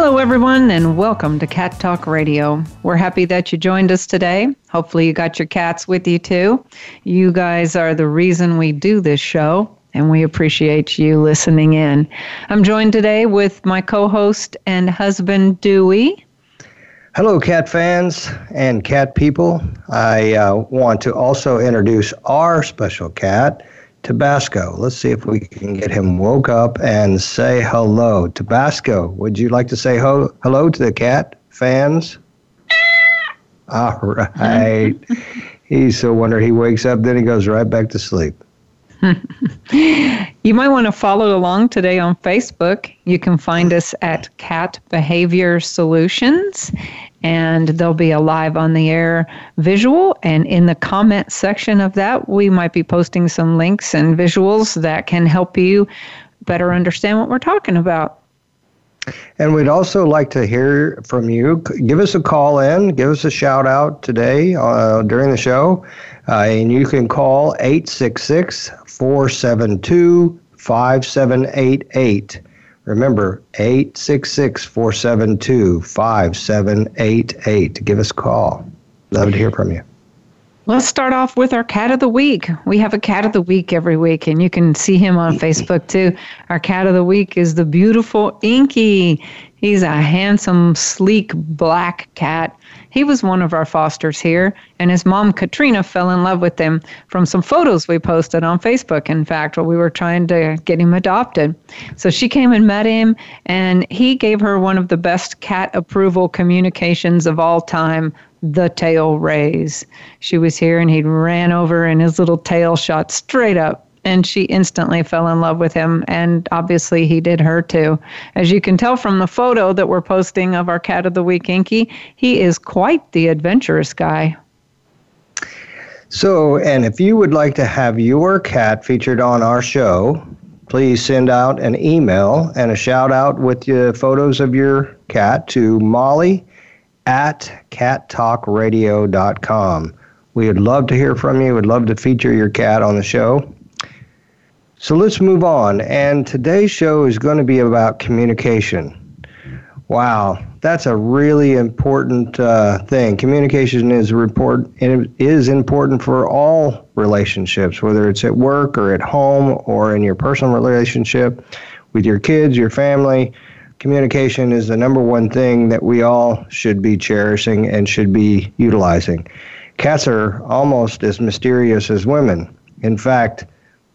Hello, everyone, and welcome to Cat Talk Radio. We're happy that you joined us today. Hopefully, you got your cats with you too. You guys are the reason we do this show, and we appreciate you listening in. I'm joined today with my co host and husband, Dewey. Hello, cat fans and cat people. I uh, want to also introduce our special cat. Tabasco. Let's see if we can get him woke up and say hello. Tabasco, would you like to say ho- hello to the cat fans? All right. He's so wonder he wakes up, then he goes right back to sleep. you might want to follow along today on Facebook. You can find us at Cat Behavior Solutions and there'll be a live on the air visual. And in the comment section of that, we might be posting some links and visuals that can help you better understand what we're talking about. And we'd also like to hear from you. Give us a call in, give us a shout out today uh, during the show. Uh, and you can call 866 472 5788. Remember, 866 472 5788. Give us a call. Love to hear from you. Let's start off with our cat of the week. We have a cat of the week every week, and you can see him on Facebook too. Our cat of the week is the beautiful Inky. He's a handsome, sleek black cat he was one of our fosters here, and his mom, Katrina, fell in love with him from some photos we posted on Facebook, in fact, while we were trying to get him adopted. So she came and met him, and he gave her one of the best cat approval communications of all time the tail raise. She was here, and he ran over, and his little tail shot straight up and she instantly fell in love with him. And obviously, he did her too. As you can tell from the photo that we're posting of our cat of the week, Inky, he is quite the adventurous guy. So, and if you would like to have your cat featured on our show, please send out an email and a shout out with the photos of your cat to Molly at cattalkradio.com. We would love to hear from you. We'd love to feature your cat on the show. So let's move on. And today's show is going to be about communication. Wow, that's a really important uh, thing. Communication is report is important for all relationships, whether it's at work or at home or in your personal relationship with your kids, your family. Communication is the number one thing that we all should be cherishing and should be utilizing. Cats are almost as mysterious as women. In fact,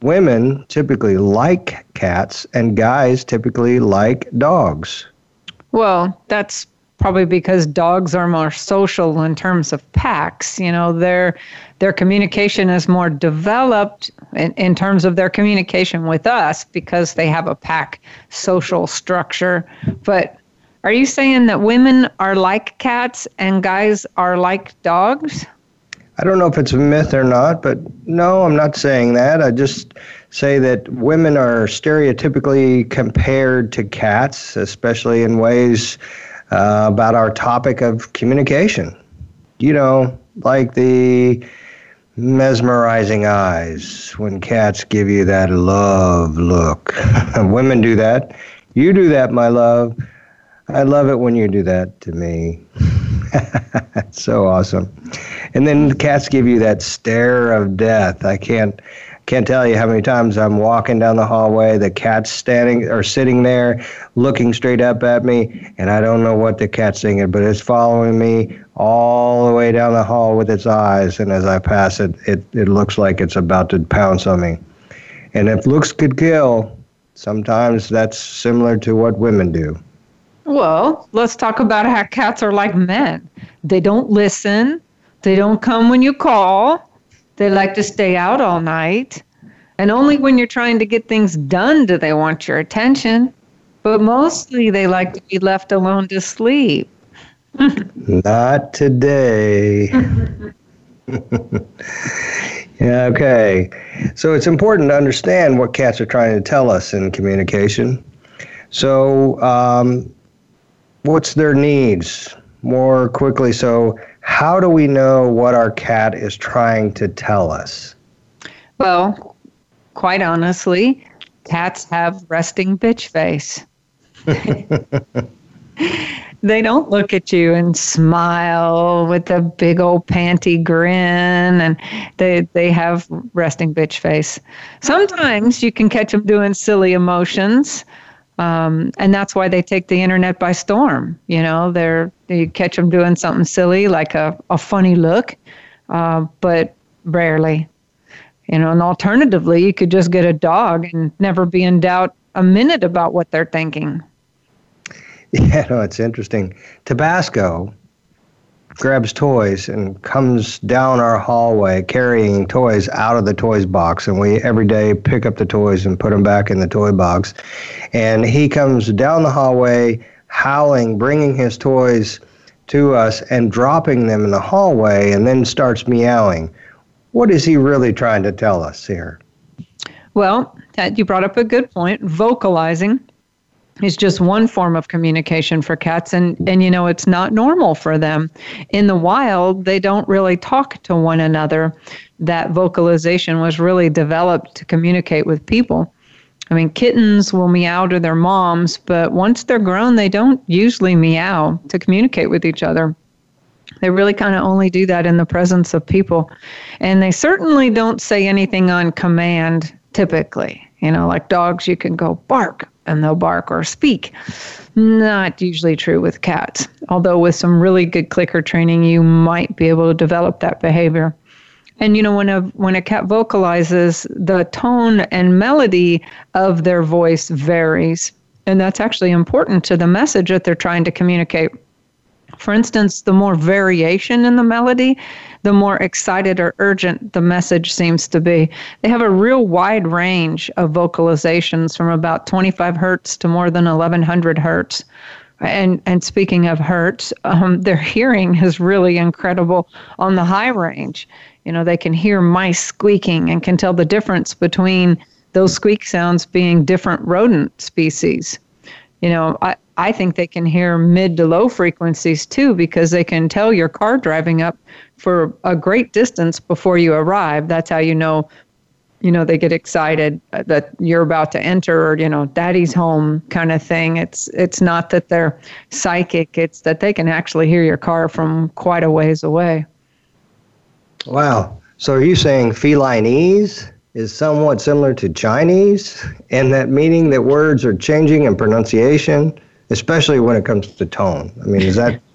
women typically like cats and guys typically like dogs. Well, that's probably because dogs are more social in terms of packs. You know, their their communication is more developed in, in terms of their communication with us because they have a pack social structure. But are you saying that women are like cats and guys are like dogs? I don't know if it's a myth or not, but no, I'm not saying that. I just say that women are stereotypically compared to cats, especially in ways uh, about our topic of communication. You know, like the mesmerizing eyes when cats give you that love look. women do that. You do that, my love. I love it when you do that to me. so awesome. And then the cats give you that stare of death. I can't can't tell you how many times I'm walking down the hallway, the cat's standing or sitting there looking straight up at me, and I don't know what the cat's thinking, but it's following me all the way down the hall with its eyes. And as I pass it, it, it looks like it's about to pounce on me. And if looks could kill, sometimes that's similar to what women do. Well, let's talk about how cats are like men. They don't listen, they don't come when you call, they like to stay out all night. And only when you're trying to get things done do they want your attention. but mostly they like to be left alone to sleep. Not today. yeah, okay. So it's important to understand what cats are trying to tell us in communication. So, um, what's their needs? More quickly, so how do we know what our cat is trying to tell us? Well, quite honestly, cats have resting bitch face. they don't look at you and smile with a big old panty grin and they they have resting bitch face sometimes you can catch them doing silly emotions um, and that's why they take the internet by storm you know they're catch them doing something silly like a, a funny look uh, but rarely you know and alternatively you could just get a dog and never be in doubt a minute about what they're thinking Yeah, no, it's interesting. Tabasco grabs toys and comes down our hallway carrying toys out of the toys box. And we every day pick up the toys and put them back in the toy box. And he comes down the hallway howling bringing his toys to us and dropping them in the hallway and then starts meowing. What is he really trying to tell us here? Well you brought up a good point vocalizing is just one form of communication for cats and and you know it's not normal for them. In the wild they don't really talk to one another. That vocalization was really developed to communicate with people. I mean kittens will meow to their moms but once they're grown they don't usually meow to communicate with each other. They really kind of only do that in the presence of people. And they certainly don't say anything on command typically you know like dogs you can go bark and they'll bark or speak. Not usually true with cats, although with some really good clicker training, you might be able to develop that behavior. And you know, when a when a cat vocalizes, the tone and melody of their voice varies, and that's actually important to the message that they're trying to communicate. For instance, the more variation in the melody, the more excited or urgent the message seems to be. They have a real wide range of vocalizations from about 25 hertz to more than 1100 hertz. And and speaking of hertz, um, their hearing is really incredible on the high range. You know, they can hear mice squeaking and can tell the difference between those squeak sounds being different rodent species. You know, I, I think they can hear mid to low frequencies too because they can tell your car driving up for a great distance before you arrive. That's how you know, you know, they get excited uh, that you're about to enter or, you know, daddy's home kind of thing. It's it's not that they're psychic, it's that they can actually hear your car from quite a ways away. Wow. So are you saying felineese is somewhat similar to Chinese in that meaning that words are changing in pronunciation? especially when it comes to tone. I mean, is that?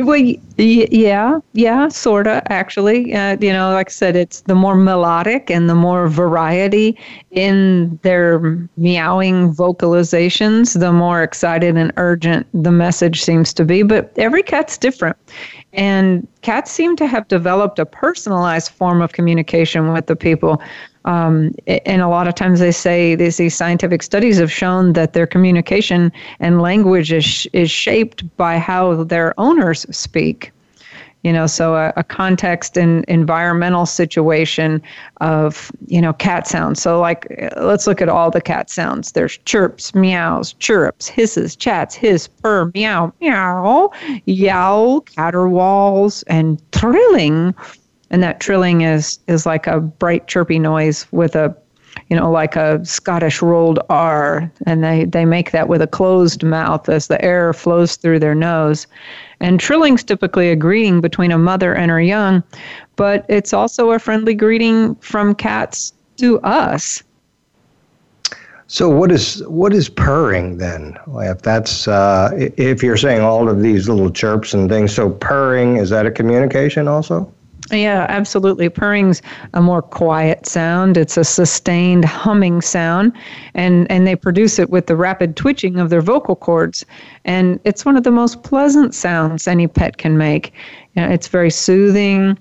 Well, yeah, yeah, sorta. Actually, uh, you know, like I said, it's the more melodic and the more variety in their meowing vocalizations, the more excited and urgent the message seems to be. But every cat's different, and cats seem to have developed a personalized form of communication with the people. Um, and a lot of times they say these, these scientific studies have shown that their communication and language is, is shaped by how their owners speak you know so a, a, context and environmental situation of you know cat sounds. So like let's look at all the cat sounds. There's chirps meows chirrups hisses chats hiss purr meow meow yowl caterwauls and trilling. And that trilling is is like a bright chirpy noise with a you know like a scottish rolled r. And they they make that with a closed mouth as the air flows through their nose and trilling's typically a greeting between a mother and her young but it's also a friendly greeting from cats to us so what is what is purring then? If that's uh, if you're saying all of these little chirps and things, so purring is that a communication also? Yeah, absolutely. Purring's a more quiet sound. It's a sustained humming sound, and and they produce it with the rapid twitching of their vocal cords, and it's one of the most pleasant sounds any pet can make. You know, it's very soothing.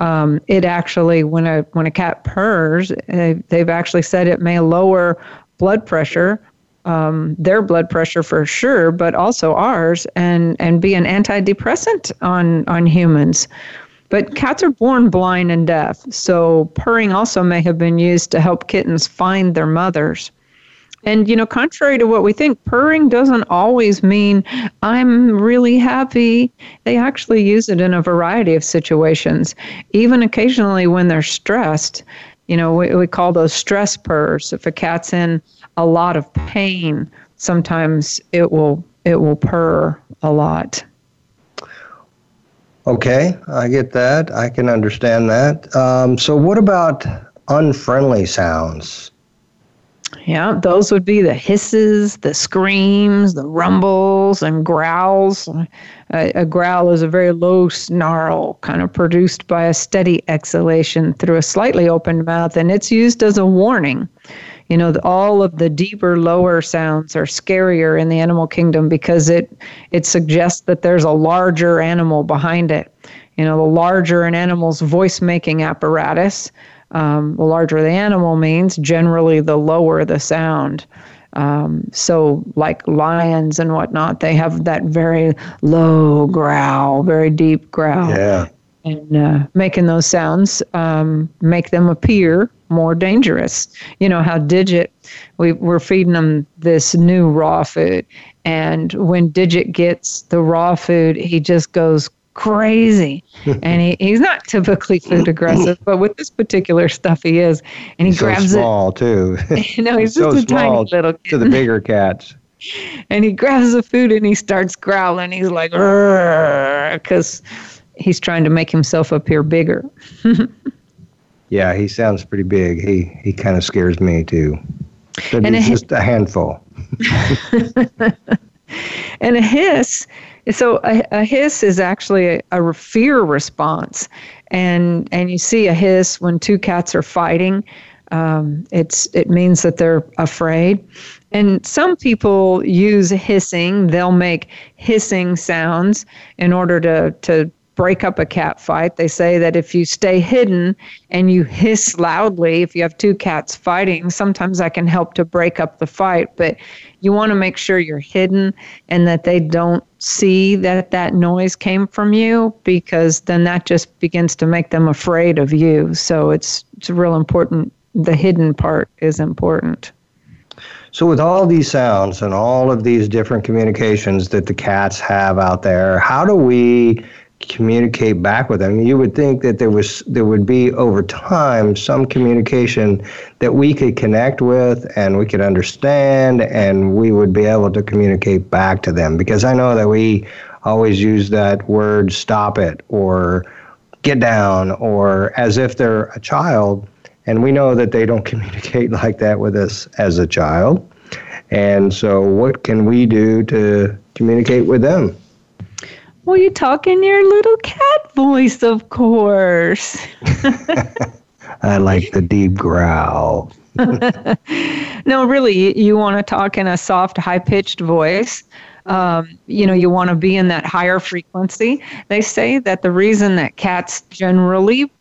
Um, it actually, when a when a cat purrs, they've actually said it may lower blood pressure um, their blood pressure for sure, but also ours, and and be an antidepressant on on humans. But cats are born blind and deaf, so purring also may have been used to help kittens find their mothers. And, you know, contrary to what we think, purring doesn't always mean I'm really happy. They actually use it in a variety of situations, even occasionally when they're stressed. You know, we, we call those stress purrs. If a cat's in a lot of pain, sometimes it will it will purr a lot. Okay, I get that. I can understand that. Um, so, what about unfriendly sounds? Yeah, those would be the hisses, the screams, the rumbles, and growls. A, a, growl is a very low snarl, kind of produced by a steady exhalation through a slightly opened mouth, and it's used as a warning. You know, all of the deeper, lower sounds are scarier in the animal kingdom because it it suggests that there's a larger animal behind it. You know, the larger an animal's voice making apparatus, um, the larger the animal means, generally the lower the sound. Um, so, like lions and whatnot, they have that very low growl, very deep growl. Yeah. And uh, making those sounds um, make them appear more dangerous. You know how Digit, we, we're feeding them this new raw food. And when Digit gets the raw food, he just goes crazy. and he, he's not typically food aggressive, but with this particular stuff he is. And he he's grabs so small, it. too. no, he's, he's just so a tiny little kid. To the bigger cats. and he grabs the food and he starts growling. He's like, because he's trying to make himself appear bigger. Yeah, he sounds pretty big. He he kind of scares me too. But and he's a, just a handful. and a hiss so a, a hiss is actually a, a, fear response, and and you see a hiss when two cats are fighting. Um, it's it means that they're afraid, and some people use hissing. They'll make hissing sounds in order to to break up a cat fight. They say that if you stay hidden and you hiss loudly, if you have two cats fighting, sometimes that can help to break up the fight. But you want to make sure you're hidden and that they don't see that that noise came from you because then that just begins to make them afraid of you. So it's it's real important. The hidden part is important. So, with all these sounds and all of these different communications that the cats have out there, how do we communicate back with them. You would think that there was there would be over time some communication that we could connect with and we could understand and we would be able to communicate back to them because I know that we always use that word stop it or get down or as if they're a child and we know that they don't communicate like that with us as a child. And so what can we do to communicate with them? Well, you talk in your little cat voice, of course. I like the deep growl. no, really, you want to talk in a soft, high pitched voice. Um, you know, you want to be in that higher frequency. They say that the reason that cats generally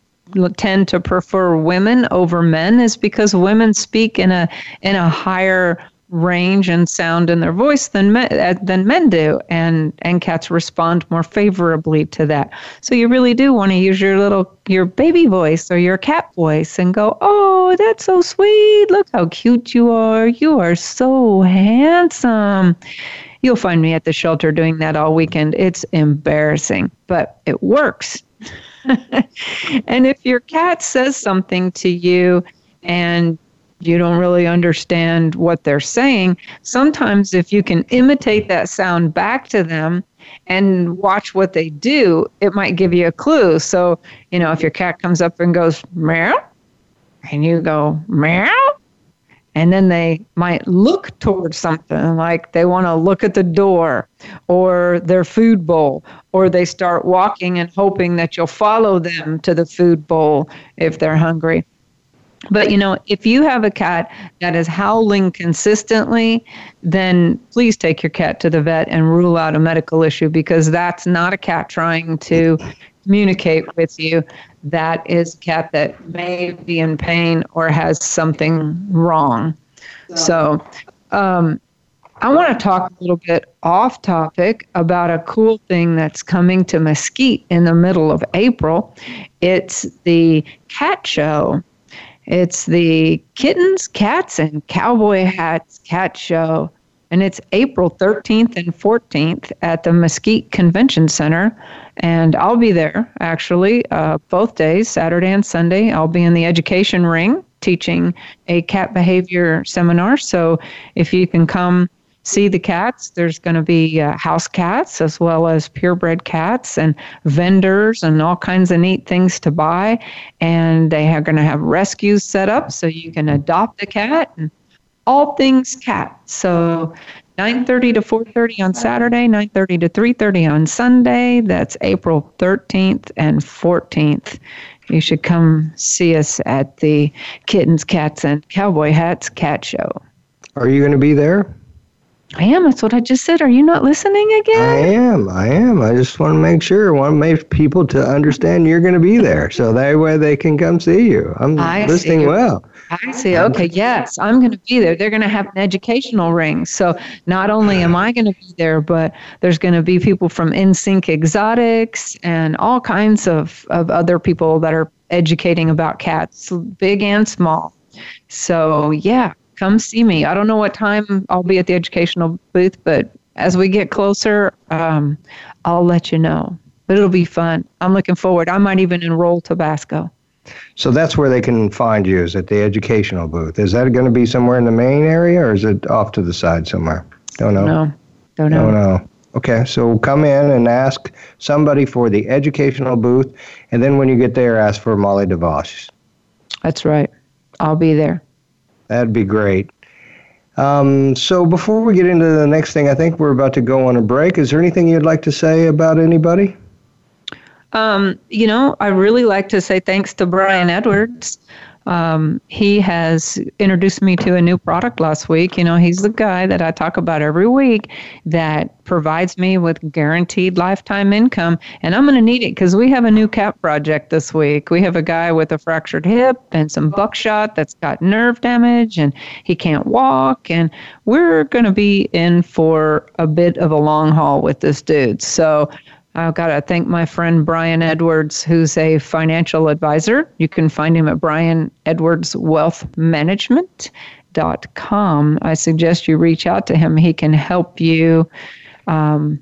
tend to prefer women over men is because women speak in a in a higher range and sound in their voice than men, uh, than men do, and and cats respond more favorably to that. So you really do want to use your little your baby voice or your cat voice and go, "Oh, that's so sweet! Look how cute you are! You are so handsome." You'll find me at the shelter doing that all weekend. It's embarrassing, but it works. and if your cat says something to you and you don't really understand what they're saying. Sometimes, if you can imitate that sound back to them and watch what they do, it might give you a clue. So, you know, if your cat comes up and goes meow, and you go meow, and then they might look towards something like they want to look at the door or their food bowl, or they start walking and hoping that you'll follow them to the food bowl if they're hungry. But you know, if you have a cat that is howling consistently, then please take your cat to the vet and rule out a medical issue because that's not a cat trying to communicate with you. That is a cat that may be in pain or has something wrong. So, um, I want to talk a little bit off topic about a cool thing that's coming to Mesquite in the middle of April. It's the cat show. It's the Kittens, Cats, and Cowboy Hats Cat Show. And it's April 13th and 14th at the Mesquite Convention Center. And I'll be there actually uh, both days, Saturday and Sunday. I'll be in the education ring teaching a cat behavior seminar. So if you can come see the cats. There's going to be uh, house cats as well as purebred cats and vendors and all kinds of neat things to buy. And they are going to have rescues set up so you can adopt a cat and all things cat. So 9:30 to 4:30 on Saturday, 9:30 to 3:30 on Sunday. That's April 13th and 14th. You should come see us at the Kittens, Cats, and Cowboy Hats Cat Show. Are you going to be there? I am. That's what I just said. Are you not listening again? I am. I am. I just want to make sure. I want to make people to understand you're going to be there, so that way they can come see you. I'm I listening see. well. I see. Okay. Yes, I'm going to be there. They're going to have an educational ring. So not only am I going to be there, but there's going to be people from In-Sync Exotics and all kinds of, of other people that are educating about cats, big and small. So yeah, come see me. I don't know what time I'll be at the educational booth, but as we get closer, um, I'll let you know. But it'll be fun. I'm looking forward. I might even enroll Tabasco. So that's where they can find you is at the educational booth. Is that going to be somewhere in the main area or is it off to the side somewhere? Don't know. No, don't know. Don't know. Okay, so come in and ask somebody for the educational booth, and then when you get there, ask for Molly DeVos. That's right. I'll be there. That'd be great. Um, so before we get into the next thing, I think we're about to go on a break. Is there anything you'd like to say about anybody? Um, you know, I really like to say thanks to Brian Edwards um, he has introduced me to a new product last week. You know, he's the guy that I talk about every week that provides me with guaranteed lifetime income. And I'm going to need it because we have a new cap project this week. We have a guy with a fractured hip and some buckshot that's got nerve damage and he can't walk. And we're going to be in for a bit of a long haul with this dude. So, I've got to thank my friend Brian Edwards, who's a financial advisor. You can find him at Brian Edwards Wealth Management. Dot com. I suggest you reach out to him. He can help you. Um,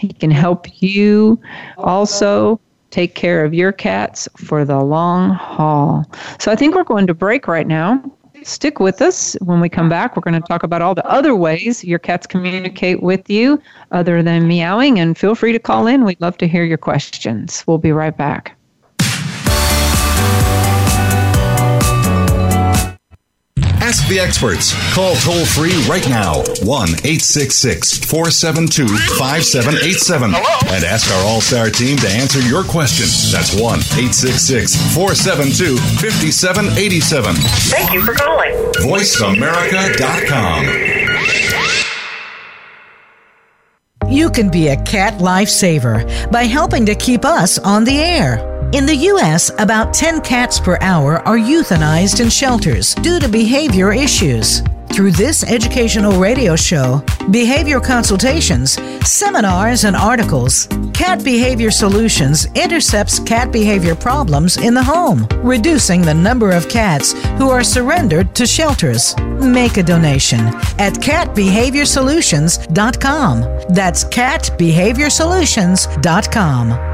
he can help you also take care of your cats for the long haul. So I think we're going to break right now stick with us. When we come back, we're going to talk about all the other ways your cats communicate with you other than meowing. And feel free to call in. We'd love to hear your questions. We'll be right back. Ask the experts. Call toll free right now 1 866 472 5787 and ask our All Star team to answer your question. That's 1 866 472 5787. Thank you for calling. VoiceAmerica.com. You can be a cat lifesaver by helping to keep us on the air. In the U.S., about 10 cats per hour are euthanized in shelters due to behavior issues. Through this educational radio show, behavior consultations, seminars, and articles, Cat Behavior Solutions intercepts cat behavior problems in the home, reducing the number of cats who are surrendered to shelters. Make a donation at catbehaviorsolutions.com. That's catbehaviorsolutions.com.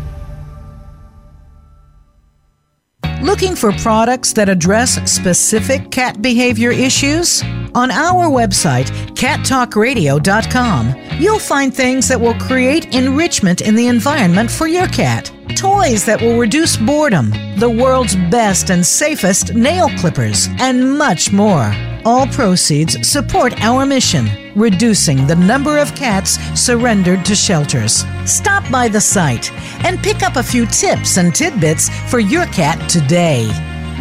Looking for products that address specific cat behavior issues? On our website, cattalkradio.com, you'll find things that will create enrichment in the environment for your cat. Toys that will reduce boredom, the world's best and safest nail clippers, and much more. All proceeds support our mission, reducing the number of cats surrendered to shelters. Stop by the site and pick up a few tips and tidbits for your cat today.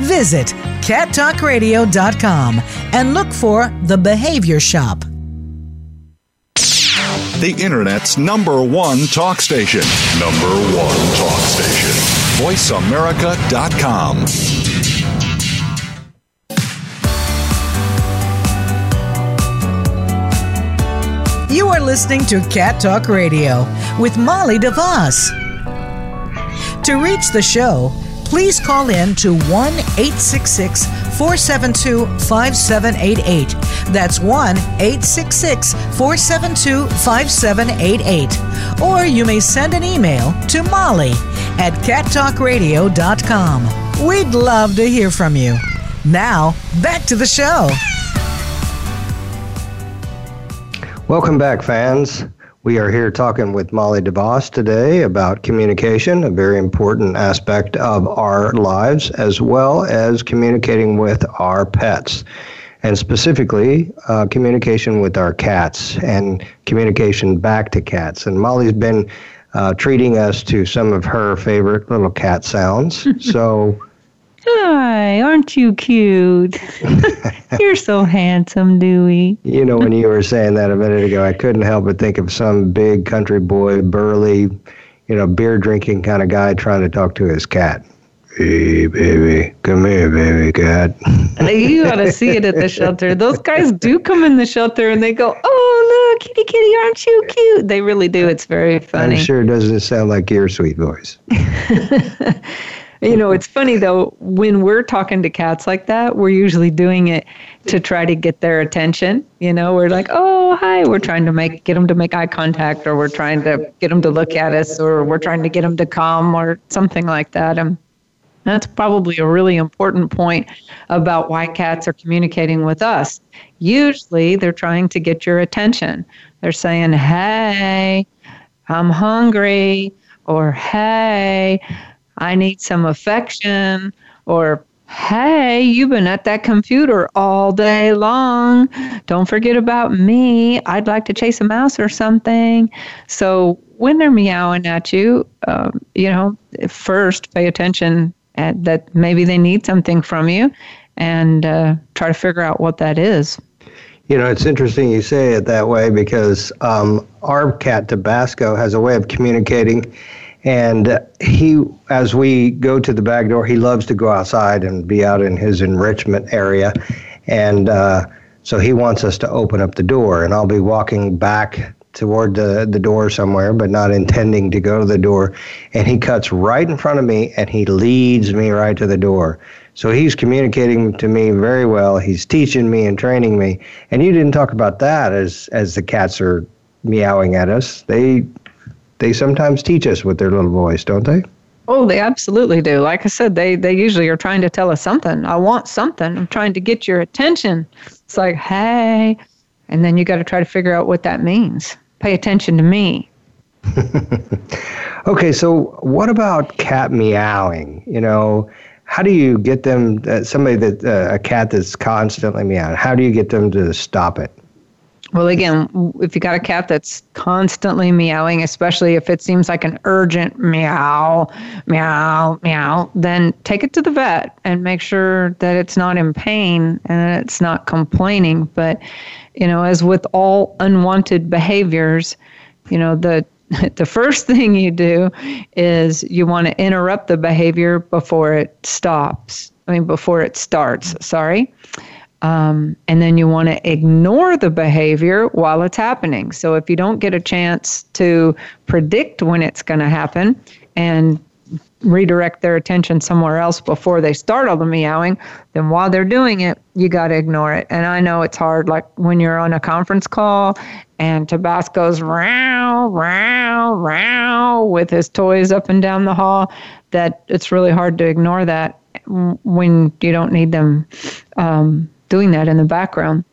Visit cattalkradio.com and look for the Behavior Shop. The Internet's number one talk station. Number one talk station. VoiceAmerica.com. You are listening to Cat Talk Radio with Molly DeVos. To reach the show, please call in to 1 866 472 5788. That's 1 866 472 5788. Or you may send an email to Molly at cattalkradio.com. We'd love to hear from you. Now, back to the show. Welcome back, fans. We are here talking with Molly DeVos today about communication, a very important aspect of our lives, as well as communicating with our pets, and specifically uh, communication with our cats and communication back to cats. And Molly's been uh, treating us to some of her favorite little cat sounds. so Hi, aren't you cute? You're so handsome, Dewey. You know, when you were saying that a minute ago, I couldn't help but think of some big country boy, burly, you know, beer drinking kind of guy trying to talk to his cat. Hey, baby, come here, baby cat. you ought to see it at the shelter. Those guys do come in the shelter and they go, "Oh, look, kitty, kitty, aren't you cute?" They really do. It's very funny. I'm sure it doesn't sound like your sweet voice. you know, it's funny though, when we're talking to cats like that, we're usually doing it to try to get their attention. You know, we're like, oh, hi. We're trying to make, get them to make eye contact, or we're trying to get them to look at us, or we're trying to get them to come, or something like that. And that's probably a really important point about why cats are communicating with us. Usually they're trying to get your attention. They're saying, hey, I'm hungry, or hey, I need some affection, or hey, you've been at that computer all day long. Don't forget about me. I'd like to chase a mouse or something. So when they're meowing at you, um, you know, first pay attention at that maybe they need something from you and uh, try to figure out what that is. You know, it's interesting you say it that way because um, our cat Tabasco has a way of communicating and he, as we go to the back door, he loves to go outside and be out in his enrichment area. And uh, so he wants us to open up the door. And I'll be walking back toward the, the door somewhere, but not intending to go to the door. And he cuts right in front of me and he leads me right to the door. So he's communicating to me very well. He's teaching me and training me. And you didn't talk about that as, as the cats are meowing at us. They they sometimes teach us with their little voice, don't they? Oh, they absolutely do. Like I said, they they usually are trying to tell us something. I want something. I'm trying to get your attention. It's like, hey, and then you got to try to figure out what that means. Pay attention to me. okay, so what about cat meowing? You know, how do you get them? Uh, somebody that uh, a cat that's constantly meowing. How do you get them to stop it? Well, again, if you got a cat that's constantly meowing, especially if it seems like an urgent meow, meow, meow, then take it to the vet and make sure that it's not in pain and it's not complaining. But, you know, as with all unwanted behaviors, you know, the the first thing you do is you want to interrupt the behavior before it stops. I mean, before it starts, sorry. Um, and then you want to ignore the behavior while it's happening. So if you don't get a chance to predict when it's going to happen and redirect their attention somewhere else before they start all the meowing, then while they're doing it, you got to ignore it. And I know it's hard, like when you're on a conference call and Tabasco's row, row, row with his toys up and down the hall, that it's really hard to ignore that when you don't need them. Um, doing that in the background.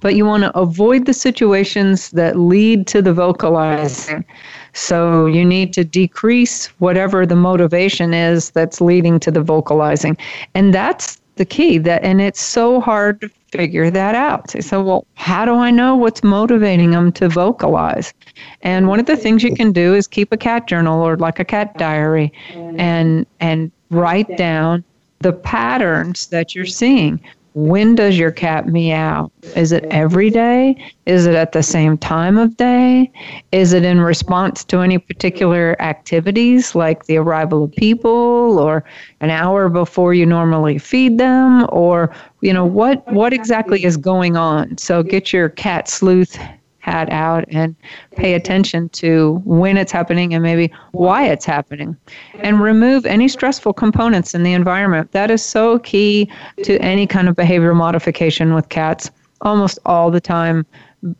But you want to avoid the situations that lead to the vocalizing. So you need to decrease whatever the motivation is that's leading to the vocalizing. And that's the key that and it's so hard to figure that out. Say, so, well, how do I know what's motivating them to vocalize? And one of the things you can do is keep a cat journal or like a cat diary and and write down the patterns that you're seeing. When does your cat meow? Is it every day? Is it at the same time of day? Is it in response to any particular activities like the arrival of people or an hour before you normally feed them or you know what what exactly is going on? So get your cat sleuth hat out and pay attention to when it's happening and maybe why it's happening. And remove any stressful components in the environment. That is so key to any kind of behavior modification with cats. Almost all the time,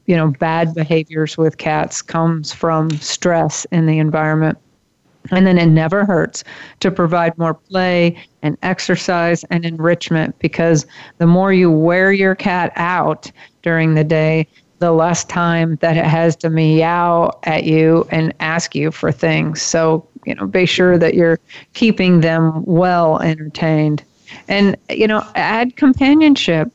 you know, bad behaviors with cats comes from stress in the environment. And then it never hurts to provide more play and exercise and enrichment because the more you wear your cat out during the day, the less time that it has to meow at you and ask you for things. So, you know, be sure that you're keeping them well entertained. And, you know, add companionship.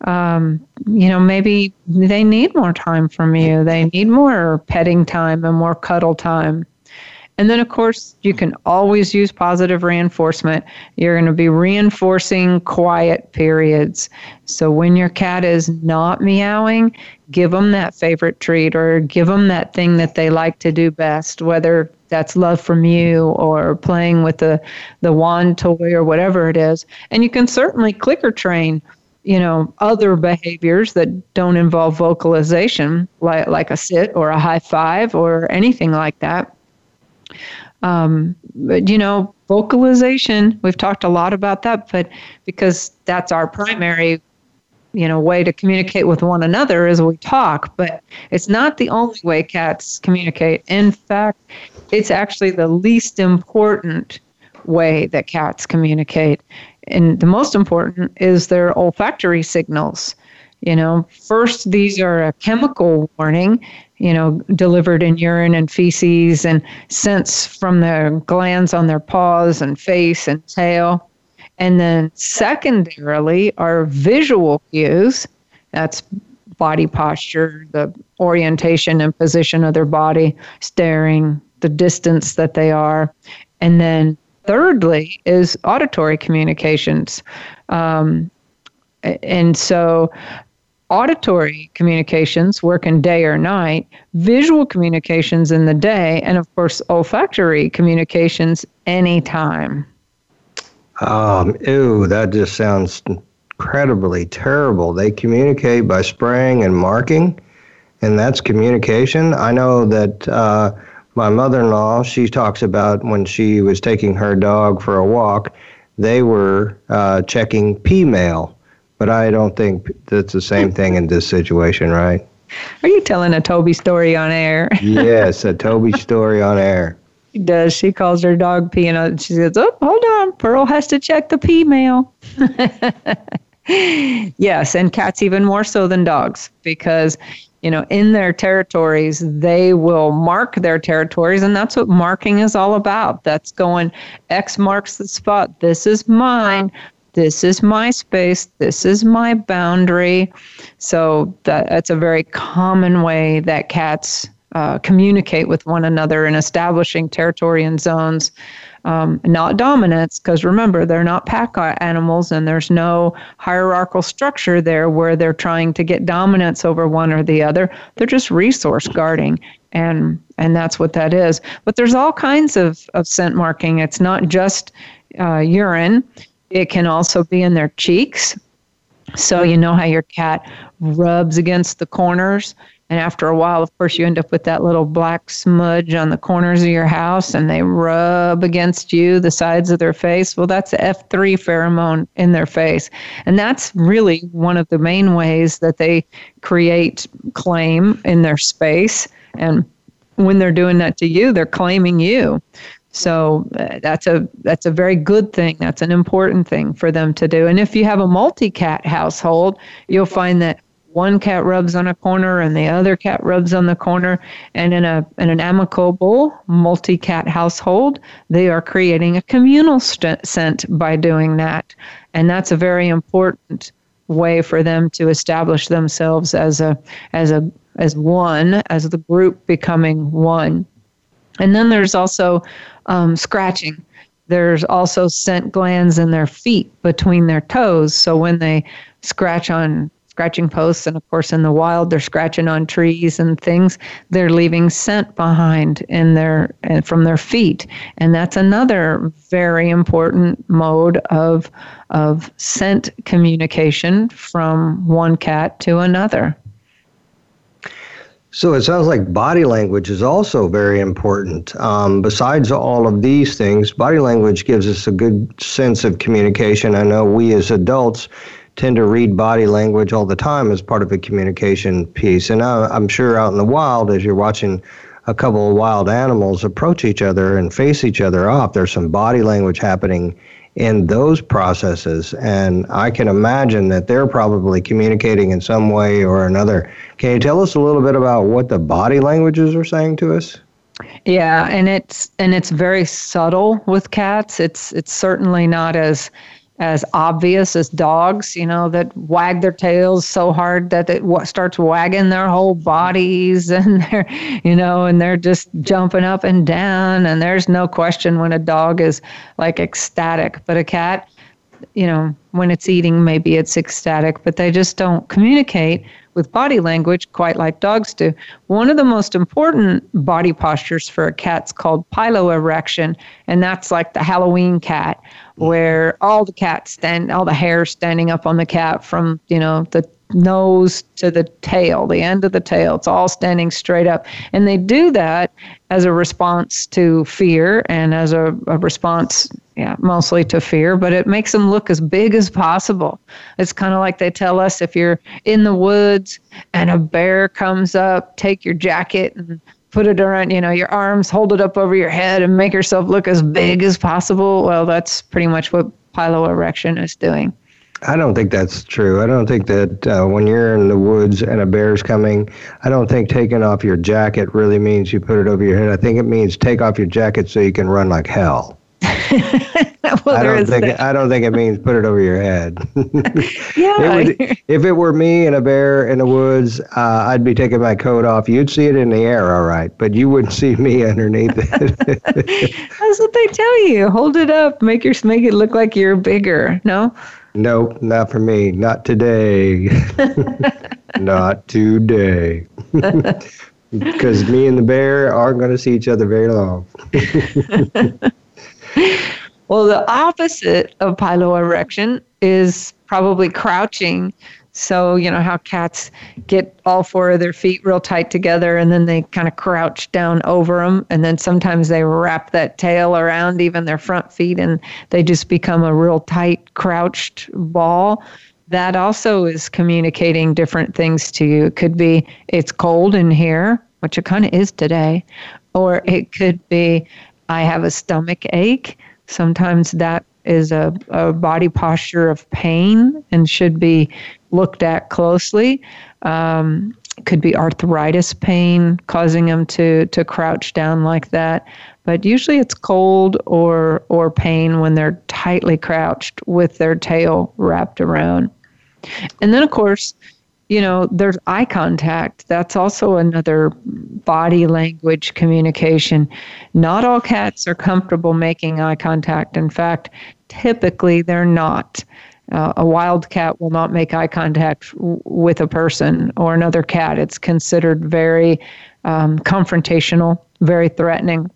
Um, you know, maybe they need more time from you. They need more petting time and more cuddle time. And then, of course, you can always use positive reinforcement. You're going to be reinforcing quiet periods. So when your cat is not meowing, give them that favorite treat or give them that thing that they like to do best, whether that's love from you or playing with the, the wand toy or whatever it is. And you can certainly clicker train you know other behaviors that don't involve vocalization like like a sit or a high five or anything like that um, but you know vocalization we've talked a lot about that but because that's our primary you know way to communicate with one another is we talk but it's not the only way cats communicate. In fact it's actually the least important way that cats communicate. And the most important is their olfactory signals you know first these are a chemical warning you know delivered in urine and feces and scents from the glands on their paws and face and tail and then secondarily are visual cues. That's body posture, the orientation and position of their body, staring, the distance that they are. And then thirdly is auditory communications. Um, and so auditory communications work in day or night, visual communications in the day, and of course, olfactory communications anytime. Um, ew, that just sounds incredibly terrible. They communicate by spraying and marking, and that's communication. I know that uh, my mother in law, she talks about when she was taking her dog for a walk, they were uh, checking P mail, but I don't think that's the same thing in this situation, right? Are you telling a Toby story on air? yes, a Toby story on air. She does. She calls her dog pee, and she says, "Oh, hold on, Pearl has to check the pee mail." yes, and cats even more so than dogs because you know in their territories they will mark their territories, and that's what marking is all about. That's going X marks the spot. This is mine. This is my space. This is my boundary. So that, that's a very common way that cats uh, communicate with one another in establishing territory and zones, um, not dominance, because remember, they're not pack animals and there's no hierarchical structure there where they're trying to get dominance over one or the other. They're just resource guarding. And, and that's what that is. But there's all kinds of, of scent marking. It's not just uh, urine, it can also be in their cheeks. So, you know how your cat rubs against the corners and after a while, of course, you end up with that little black smudge on the corners of your house and they rub against you, the sides of their face. Well, that's F3 pheromone in their face. And that's really one of the main ways that they create claim in their space. And when they're doing that to you, they're claiming you. So uh, that's a that's a very good thing. That's an important thing for them to do. And if you have a multi-cat household, you'll find that one cat rubs on a corner and the other cat rubs on the corner and in a in an amicable multi-cat household they are creating a communal st- scent by doing that and that's a very important way for them to establish themselves as a as a as one as the group becoming one and then there's also um, scratching. There's also scent glands in their feet between their toes. So when they scratch on scratching posts and of course in the wild they're scratching on trees and things they're leaving scent behind in their from their feet. And that's another very important mode of of scent communication from one cat to another so it sounds like body language is also very important. Um, besides all of these things, body language gives us a good sense of communication. I know we as adults tend to read body language all the time as part of a communication piece. And I, am sure out in the wild, as you're watching a couple of wild animals approach each other and face each other off, there's some body language happening in those processes. And I can imagine that they're probably communicating in some way or another. Can you tell us a little bit about what the body languages are saying to us? Yeah, and it's and it's very subtle with cats. It's it's certainly not as as obvious as dogs, you know, that wag their tails so hard that it w- starts wagging their whole bodies and they're, you know, and they're just jumping up and down. And there's no question when a dog is like ecstatic, but a cat, you know, when it's eating, maybe it's ecstatic, but they just don't communicate with body language quite like dogs do. One of the most important body postures for a cat's called piloerection, and that's like the Halloween cat, mm-hmm. where all the cats stand, all the hair standing up on the cat from you know the nose to the tail, the end of the tail. It's all standing straight up. And they do that as a response to fear and as a, a, response, yeah, mostly to fear, but it makes them look as big as possible. It's kind of like they tell us if you're in the woods and a bear comes up, take your jacket and put it around, you know, your arms, hold it up over your head and make yourself look as big as possible. Well, that's pretty much what piloerection is doing. I don't think that's true. I don't think that uh, when you're in the woods and a bear's coming, I don't think taking off your jacket really means you put it over your head. I think it means take off your jacket so you can run like hell. well, I don't think I don't think it means put it over your head. yeah. It would, if it were me and a bear in the woods, uh, I'd be taking my coat off. You'd see it in the air, all right, but you wouldn't see me underneath it. That's what they tell you. Hold it up. Make your make it look like you're bigger. No. Nope, not for me. Not today. not today. Because me and the bear aren't going to see each other very long. well, the opposite of piloerection is probably crouching so, you know, how cats get all four of their feet real tight together and then they kind of crouch down over them. And then sometimes they wrap that tail around even their front feet and they just become a real tight, crouched ball. That also is communicating different things to you. It could be, it's cold in here, which it kind of is today. Or it could be, I have a stomach ache. Sometimes that is a, a body posture of pain and should be looked at closely. Um, could be arthritis pain causing them to to crouch down like that but usually it's cold or or pain when they're tightly crouched with their tail wrapped around and then of course you know there's eye contact that's also another body language communication not all cats are comfortable making eye contact in fact typically they're not uh, a wild cat will not make eye contact w- with a person or another cat. It's considered very um, confrontational, very threatening.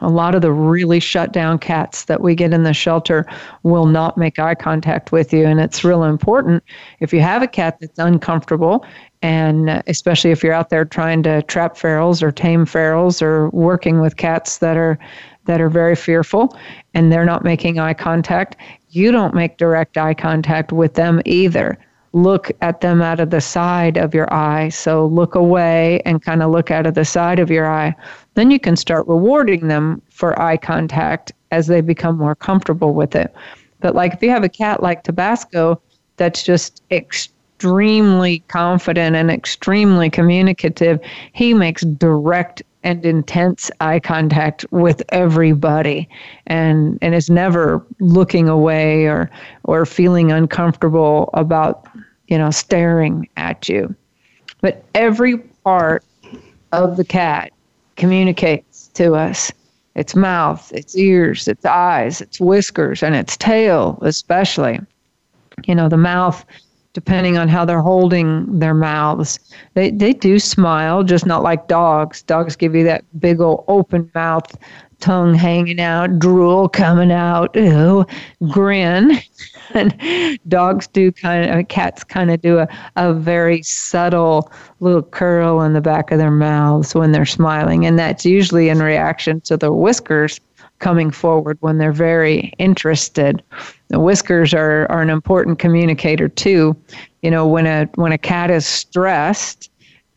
A lot of the really shut down cats that we get in the shelter will not make eye contact with you. And it's real important if you have a cat that's uncomfortable, and uh, especially if you're out there trying to trap ferals or tame ferals or working with cats that are that are very fearful and they're not making eye contact, you don't make direct eye contact with them either. Look at them out of the side of your eye. So look away and kind of look out of the side of your eye. Then you can start rewarding them for eye contact as they become more comfortable with it. But like if you have a cat like Tabasco that's just extremely confident and extremely communicative, he makes direct and intense eye contact with everybody and and is never looking away or or feeling uncomfortable about you know staring at you but every part of the cat communicates to us its mouth its ears its eyes its whiskers and its tail especially you know the mouth depending on how they're holding their mouths. They they do smile, just not like dogs. Dogs give you that big old open mouth, tongue hanging out, drool coming out, ew, grin. and dogs do kind of, cats kind of do a, a very subtle little curl in the back of their mouths when they're smiling. And that's usually in reaction to the whiskers coming forward when they're very interested. The whiskers are, are an important communicator too. You know, when a when a cat is stressed,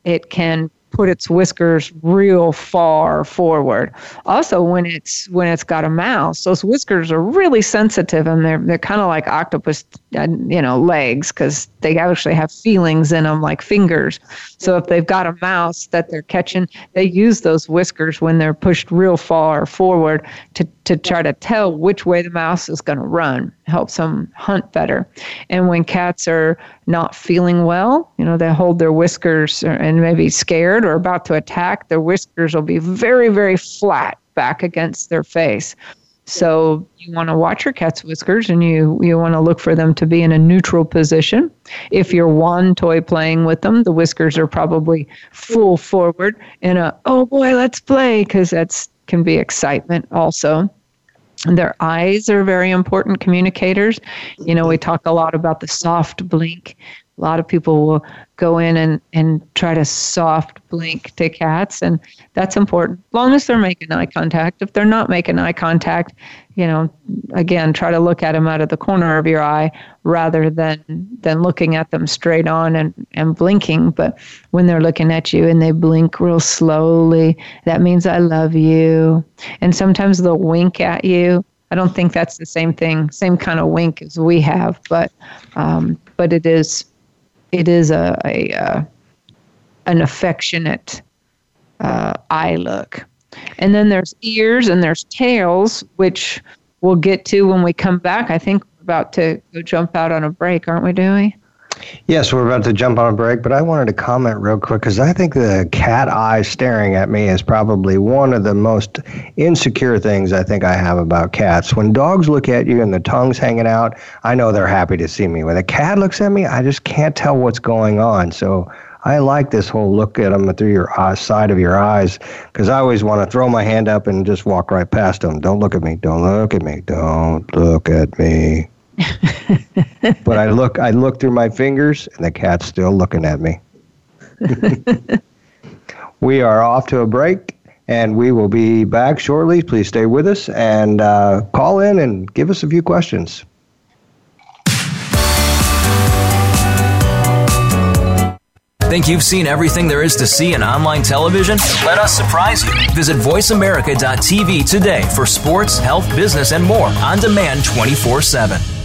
it can put its whiskers real far forward. Also, when it's when it's got a mouse, those whiskers are really sensitive, and they're they're kind of like octopus, uh, you know, legs because they actually have feelings in them like fingers. So if they've got a mouse that they're catching, they use those whiskers when they're pushed real far forward to to try to tell which way the mouse is going to run. Helps them hunt better. And when cats are not feeling well, you know, they hold their whiskers and maybe scared or about to attack, their whiskers will be very, very flat back against their face. So you want to watch your cat's whiskers and you, you want to look for them to be in a neutral position. If you're one toy playing with them, the whiskers are probably full forward in a, oh boy, let's play, because that's can be excitement also. And their eyes are very important communicators. You know, we mm-hmm. talk a lot about the soft blink. A lot of people will go in and, and try to soft blink to cats, and that's important. As long as they're making eye contact. If they're not making eye contact, you know, again, try to look at them out of the corner of your eye rather than than looking at them straight on and, and blinking. But when they're looking at you and they blink real slowly, that means I love you. And sometimes they'll wink at you. I don't think that's the same thing, same kind of wink as we have, but um, but it is it is a, a uh, an affectionate uh, eye look. And then there's ears and there's tails, which we'll get to when we come back. I think we're about to go jump out on a break, aren't we, Dewey? Yes, we're about to jump on a break, but I wanted to comment real quick because I think the cat eye staring at me is probably one of the most insecure things I think I have about cats. When dogs look at you and the tongue's hanging out, I know they're happy to see me. When a cat looks at me, I just can't tell what's going on. So I like this whole look at them through your side of your eyes because I always want to throw my hand up and just walk right past them. Don't look at me. Don't look at me. Don't look at me. but I look, I look through my fingers, and the cat's still looking at me. we are off to a break, and we will be back shortly. Please stay with us and uh, call in and give us a few questions. Think you've seen everything there is to see in online television? Let us surprise you. Visit VoiceAmerica.tv today for sports, health, business, and more on demand 24 7.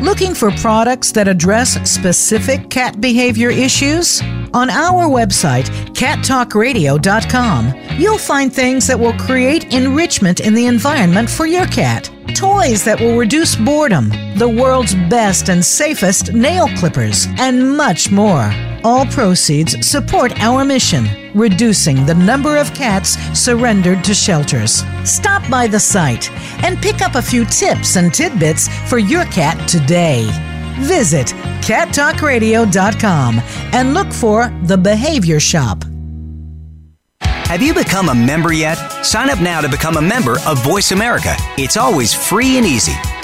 Looking for products that address specific cat behavior issues? On our website, cattalkradio.com, you'll find things that will create enrichment in the environment for your cat. Toys that will reduce boredom, the world's best and safest nail clippers, and much more. All proceeds support our mission, reducing the number of cats surrendered to shelters. Stop by the site and pick up a few tips and tidbits for your cat today. Visit cattalkradio.com and look for the Behavior Shop. Have you become a member yet? Sign up now to become a member of Voice America. It's always free and easy.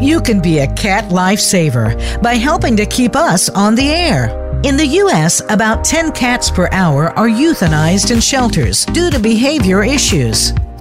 You can be a cat lifesaver by helping to keep us on the air. In the U.S., about 10 cats per hour are euthanized in shelters due to behavior issues.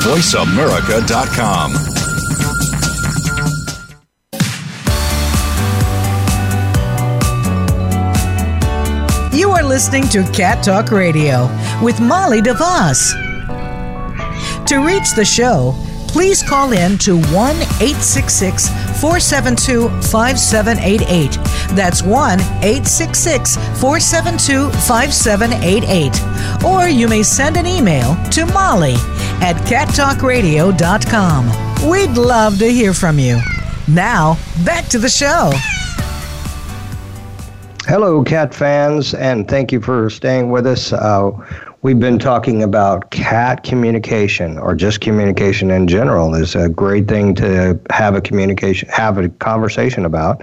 VoiceAmerica.com. You are listening to Cat Talk Radio with Molly DeVoss. To reach the show, please call in to 1 866 472 5788. That's 1 866 472 5788. Or you may send an email to Molly at cattalkradio.com. We'd love to hear from you. Now, back to the show. Hello, cat fans, and thank you for staying with us. Uh, We've been talking about cat communication or just communication in general is a great thing to have a communication, have a conversation about.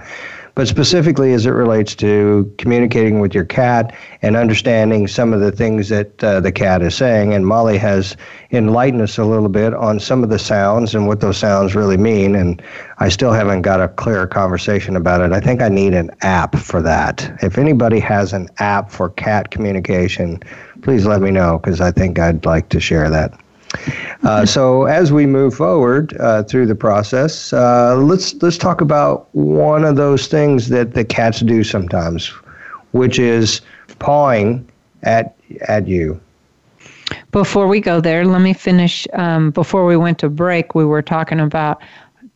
But specifically as it relates to communicating with your cat and understanding some of the things that uh, the cat is saying. And Molly has enlightened us a little bit on some of the sounds and what those sounds really mean. And I still haven't got a clear conversation about it. I think I need an app for that. If anybody has an app for cat communication, please let me know because I think I'd like to share that. Uh, so as we move forward uh, through the process, uh, let's let's talk about one of those things that the cats do sometimes, which is pawing at at you. Before we go there, let me finish. Um, before we went to break, we were talking about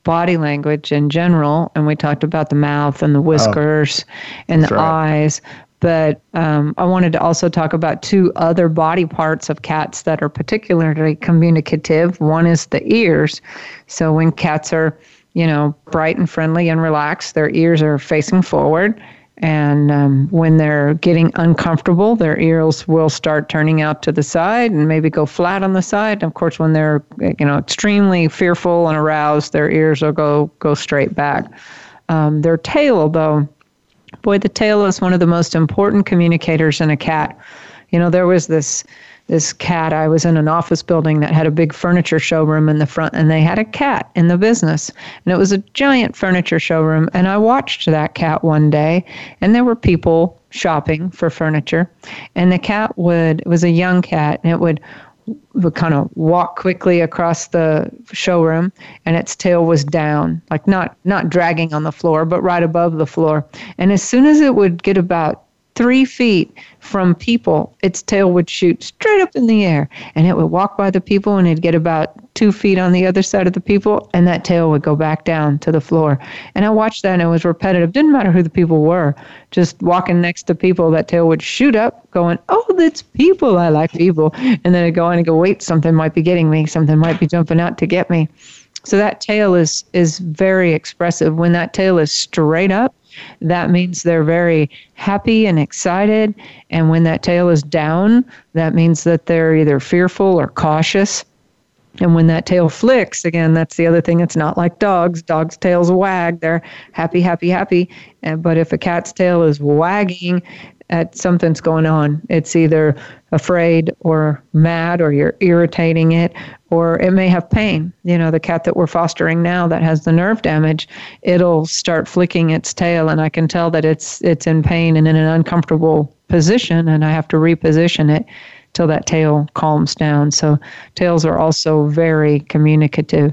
body language in general, and we talked about the mouth and the oh. whiskers oh, and the right. eyes but um, I wanted to also talk about two other body parts of cats that are particularly communicative. One is the ears. So when cats are, you know, bright and friendly and relaxed, their ears are facing forward. And um, when they're getting uncomfortable, their ears will start turning out to the side and maybe go flat on the side. And of course, when they're, you know, extremely fearful and aroused, their ears will go go straight back. Um, their tail, though, Boy, the tail is one of the most important communicators in a cat. You know, there was this this cat. I was in an office building that had a big furniture showroom in the front, and they had a cat in the business. And it was a giant furniture showroom. And I watched that cat one day, and there were people shopping for furniture. And the cat would, it was a young cat, and it would would kind of walk quickly across the showroom and its tail was down like not not dragging on the floor but right above the floor. And as soon as it would get about three feet from people, its tail would shoot straight up in the air and it would walk by the people and it'd get about two feet on the other side of the people and that tail would go back down to the floor. And I watched that and it was repetitive. Didn't matter who the people were, just walking next to people, that tail would shoot up, going, Oh, that's people. I like people. And then it'd go on and go, Wait, something might be getting me. Something might be jumping out to get me. So that tail is is very expressive. When that tail is straight up, that means they're very happy and excited. And when that tail is down, that means that they're either fearful or cautious. And when that tail flicks, again, that's the other thing. It's not like dogs. Dogs' tails wag. They're happy, happy, happy. But if a cat's tail is wagging, at something's going on. It's either afraid or mad or you're irritating it or it may have pain. You know, the cat that we're fostering now that has the nerve damage, it'll start flicking its tail and I can tell that it's it's in pain and in an uncomfortable position and I have to reposition it till that tail calms down. So tails are also very communicative.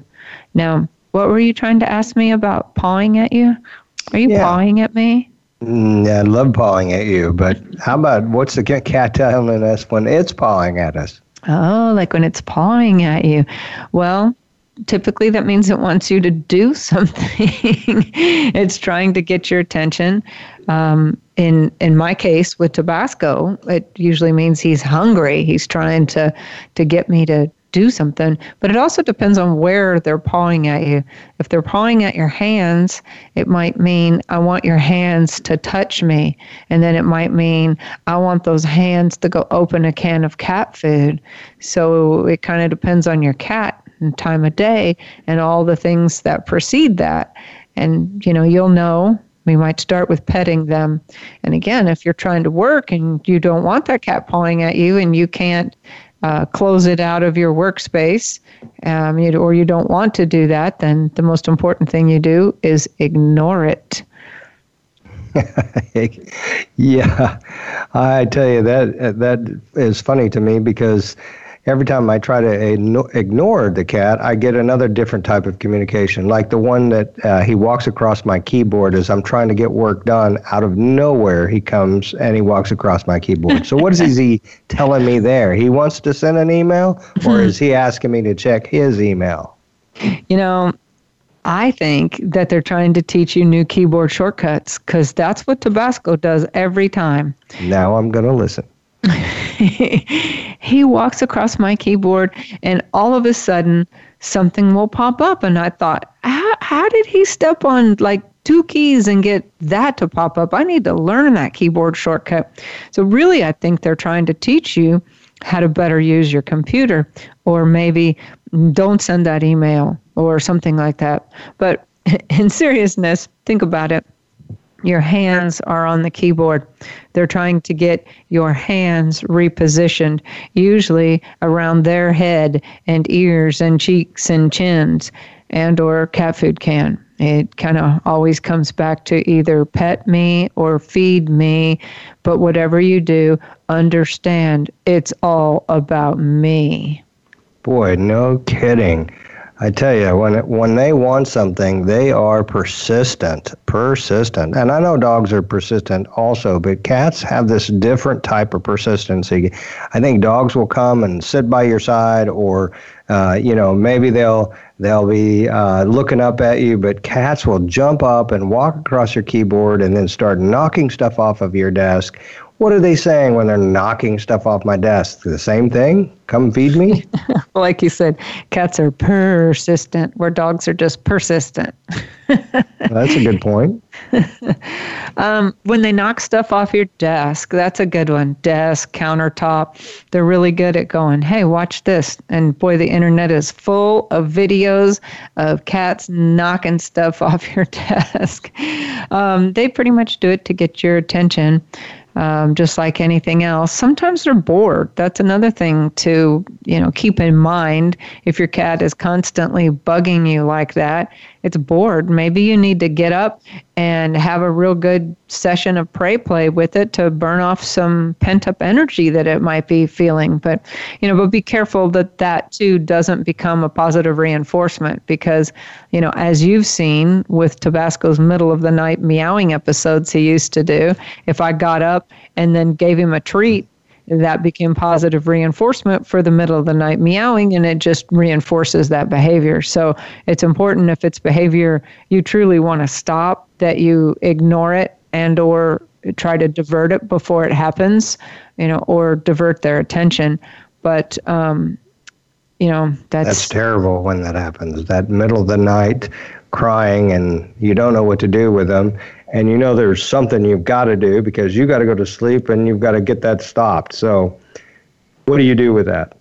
Now, what were you trying to ask me about pawing at you? Are you yeah. pawing at me? Mm, yeah, I love pawing at you, but how about what's the cat telling us when it's pawing at us? Oh, like when it's pawing at you. Well, typically that means it wants you to do something. it's trying to get your attention. Um, in in my case with Tabasco, it usually means he's hungry. He's trying to to get me to do something. But it also depends on where they're pawing at you. If they're pawing at your hands, it might mean, I want your hands to touch me. And then it might mean, I want those hands to go open a can of cat food. So it kind of depends on your cat and time of day and all the things that precede that. And, you know, you'll know we might start with petting them. And again, if you're trying to work and you don't want that cat pawing at you and you can't uh, close it out of your workspace, um, or you don't want to do that, then the most important thing you do is ignore it. yeah, I tell you that that is funny to me because every time I try to ignore the cat, I get another different type of communication, like the one that uh, he walks across my keyboard as I'm trying to get work done. Out of nowhere, he comes and he walks across my keyboard. So, what is he telling me there? He wants to send an email, or is he asking me to check his email? You know, I think that they're trying to teach you new keyboard shortcuts because that's what Tabasco does every time. Now I'm going to listen. he walks across my keyboard, and all of a sudden, something will pop up. And I thought, how, how did he step on like two keys and get that to pop up? I need to learn that keyboard shortcut. So, really, I think they're trying to teach you how to better use your computer, or maybe don't send that email or something like that. But in seriousness, think about it. Your hands are on the keyboard. They're trying to get your hands repositioned, usually around their head and ears and cheeks and chins and or cat food can. It kind of always comes back to either pet me or feed me, but whatever you do, understand it's all about me. Boy, no kidding. I tell you, when when they want something, they are persistent, persistent. And I know dogs are persistent also, but cats have this different type of persistency. I think dogs will come and sit by your side, or uh, you know, maybe they'll they'll be uh, looking up at you, but cats will jump up and walk across your keyboard and then start knocking stuff off of your desk what are they saying when they're knocking stuff off my desk? The same thing? Come feed me? like you said, cats are persistent, where dogs are just persistent. that's a good point. um, when they knock stuff off your desk, that's a good one. Desk, countertop, they're really good at going, hey, watch this. And boy, the internet is full of videos of cats knocking stuff off your desk. Um, they pretty much do it to get your attention um, just like anything else. Sometimes they're bored. That's another thing to you know keep in mind. If your cat is constantly bugging you like that, it's bored. Maybe you need to get up and have a real good session of prey play with it to burn off some pent up energy that it might be feeling. But, you know, but be careful that that too doesn't become a positive reinforcement because, you know, as you've seen with Tabasco's middle of the night meowing episodes he used to do, if I got up and then gave him a treat that became positive reinforcement for the middle of the night meowing and it just reinforces that behavior. So it's important if it's behavior you truly want to stop that you ignore it and or try to divert it before it happens you know or divert their attention. But um you know that's that's terrible when that happens. That middle of the night crying and you don't know what to do with them and you know there's something you've got to do because you got to go to sleep and you've got to get that stopped. So, what do you do with that?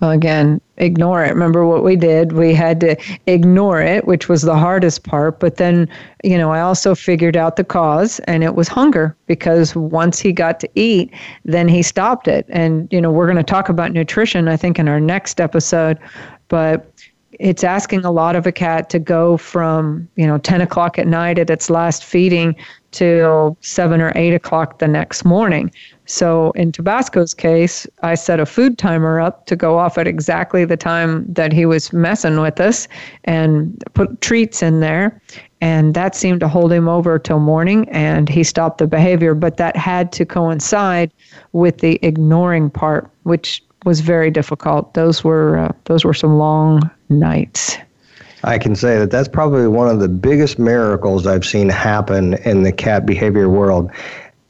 Well, again, ignore it. Remember what we did? We had to ignore it, which was the hardest part. But then, you know, I also figured out the cause, and it was hunger because once he got to eat, then he stopped it. And, you know, we're going to talk about nutrition, I think, in our next episode. But it's asking a lot of a cat to go from you know 10 o'clock at night at its last feeding till 7 or 8 o'clock the next morning. So in tabasco's case i set a food timer up to go off at exactly the time that he was messing with us and put treats in there. And that seemed to hold him over till morning and he stopped the behavior. But that had to coincide with the ignoring part which was very difficult. Those were uh, those were some long nights. I can say that that's probably one of the biggest miracles I've seen happen in the cat behavior world.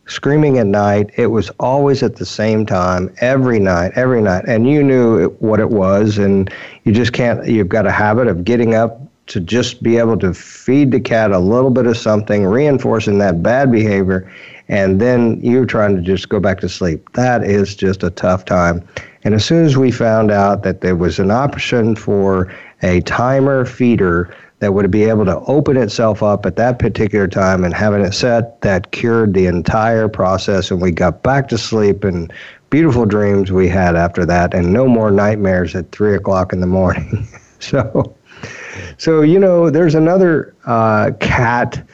Screaming at night, it was always at the same time, every night, every night. And you knew what it was, and you just can't, you've got a habit of getting up to just be able to feed the cat a little bit of something, reinforcing that bad behavior, and then you're trying to just go back to sleep. That is just a tough time. And as soon as we found out that there was an option for a timer feeder that would be able to open itself up at that particular time and having it set, that cured the entire process. And we got back to sleep and beautiful dreams we had after that, and no more nightmares at three o'clock in the morning. so, so you know, there's another uh, cat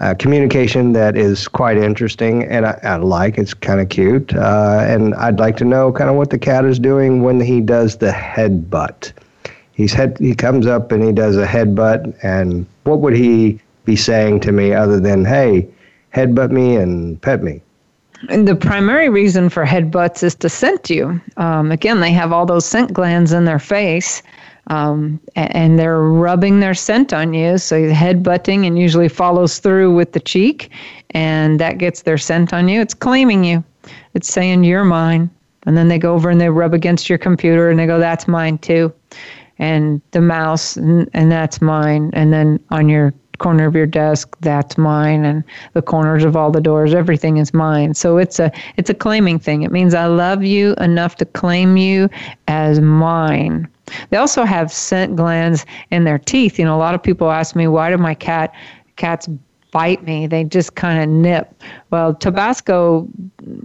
uh, communication that is quite interesting and I, I like. It's kind of cute. Uh, and I'd like to know kind of what the cat is doing when he does the headbutt. He's head, he comes up and he does a headbutt. And what would he be saying to me other than, hey, headbutt me and pet me? And the primary reason for headbutts is to scent you. Um, again, they have all those scent glands in their face um, and they're rubbing their scent on you. So head butting and usually follows through with the cheek, and that gets their scent on you. It's claiming you. It's saying you're mine. And then they go over and they rub against your computer and they go, "That's mine too," and the mouse, and, and that's mine. And then on your corner of your desk that's mine and the corners of all the doors everything is mine so it's a it's a claiming thing it means i love you enough to claim you as mine they also have scent glands in their teeth. You know, a lot of people ask me, why do my cat cats bite me? They just kind of nip. Well, Tabasco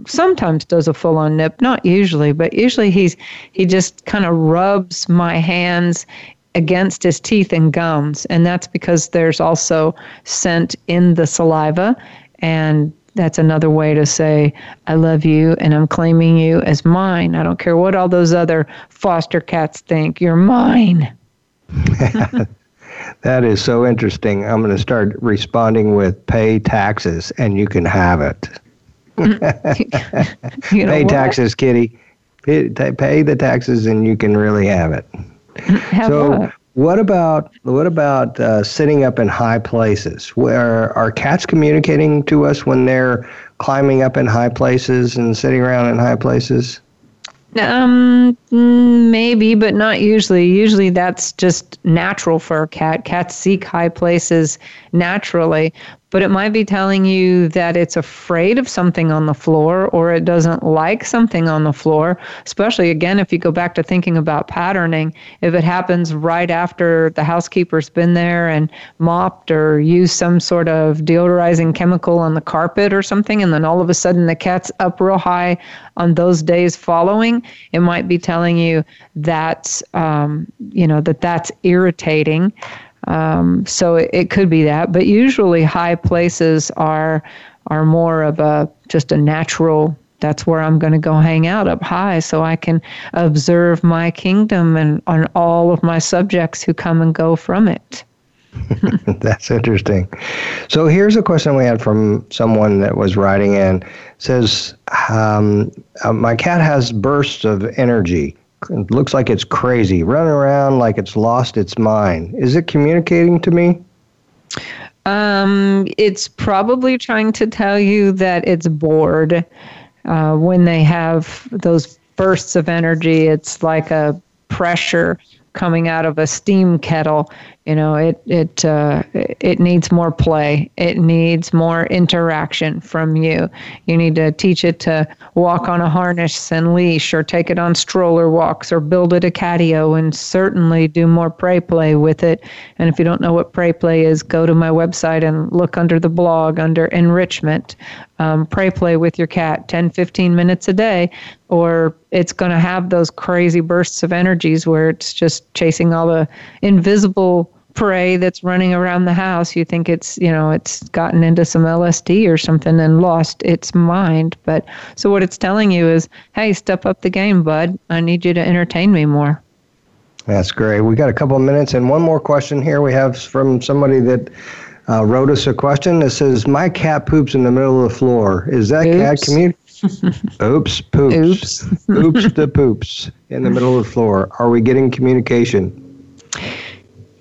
sometimes does a full on nip, not usually, but usually he's he just kind of rubs my hands against his teeth and gums, and that's because there's also scent in the saliva and that's another way to say, I love you and I'm claiming you as mine. I don't care what all those other foster cats think. You're mine. that is so interesting. I'm going to start responding with pay taxes and you can have it. you know pay what? taxes, kitty. Pay, pay, the taxes and you can really have it. Have so, what? What about what about uh, sitting up in high places? Where are cats communicating to us when they're climbing up in high places and sitting around in high places? Um, maybe, but not usually. Usually, that's just natural for a cat. Cats seek high places naturally but it might be telling you that it's afraid of something on the floor or it doesn't like something on the floor. Especially, again, if you go back to thinking about patterning, if it happens right after the housekeeper's been there and mopped or used some sort of deodorizing chemical on the carpet or something, and then all of a sudden the cat's up real high on those days following, it might be telling you that's, um, you know, that that's irritating. Um, so it, it could be that, but usually high places are are more of a just a natural that's where I'm going to go hang out up high so I can observe my kingdom and on all of my subjects who come and go from it. That's interesting. So here's a question we had from someone that was writing in. It says, um, uh, My cat has bursts of energy. It looks like it's crazy, running around like it's lost its mind. Is it communicating to me? Um, it's probably trying to tell you that it's bored. Uh, when they have those bursts of energy, it's like a pressure coming out of a steam kettle you know, it it uh, it needs more play. It needs more interaction from you. You need to teach it to walk on a harness and leash, or take it on stroller walks, or build it a catio, and certainly do more prey play with it. And if you don't know what prey play is, go to my website and look under the blog under enrichment. Um, prey play with your cat 10, 15 minutes a day, or it's going to have those crazy bursts of energies where it's just chasing all the invisible prey that's running around the house. You think it's, you know, it's gotten into some LSD or something and lost its mind. But so what it's telling you is, hey, step up the game, bud. I need you to entertain me more. That's great. We got a couple of minutes and one more question here we have from somebody that uh, wrote us a question that says, "My cat poops in the middle of the floor. Is that Oops. cat community?" Oops, poops. Oops. Oops, the poops in the middle of the floor. Are we getting communication?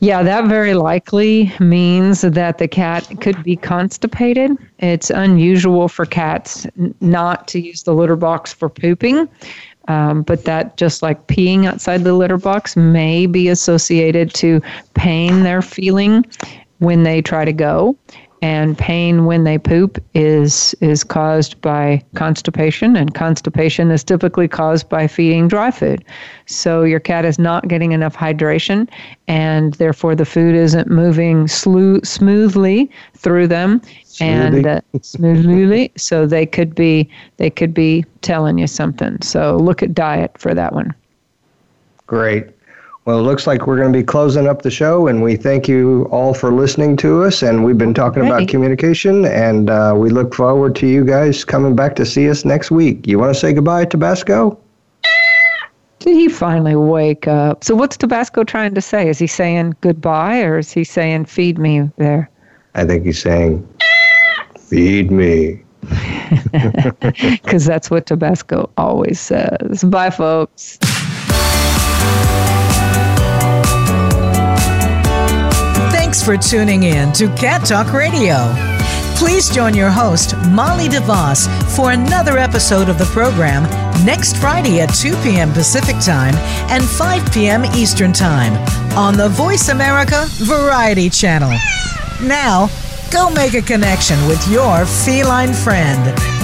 Yeah, that very likely means that the cat could be constipated. It's unusual for cats not to use the litter box for pooping, um, but that just like peeing outside the litter box may be associated to pain they're feeling when they try to go. And pain when they poop is is caused by constipation and constipation is typically caused by feeding dry food. So your cat is not getting enough hydration and therefore the food isn't moving slu- smoothly through them. And uh, smoothly so they could be they could be telling you something. So look at diet for that one. Great well, it looks like we're going to be closing up the show, and we thank you all for listening to us. And we've been talking about communication, and uh, we look forward to you guys coming back to see us next week. You want to say goodbye, Tabasco? Did he finally wake up? So, what's Tabasco trying to say? Is he saying goodbye, or is he saying feed me there? I think he's saying feed me. Because that's what Tabasco always says. Bye, folks. Thanks for tuning in to Cat Talk Radio. Please join your host, Molly DeVoss, for another episode of the program next Friday at 2 p.m. Pacific Time and 5 p.m. Eastern Time on the Voice America Variety Channel. Now, go make a connection with your feline friend.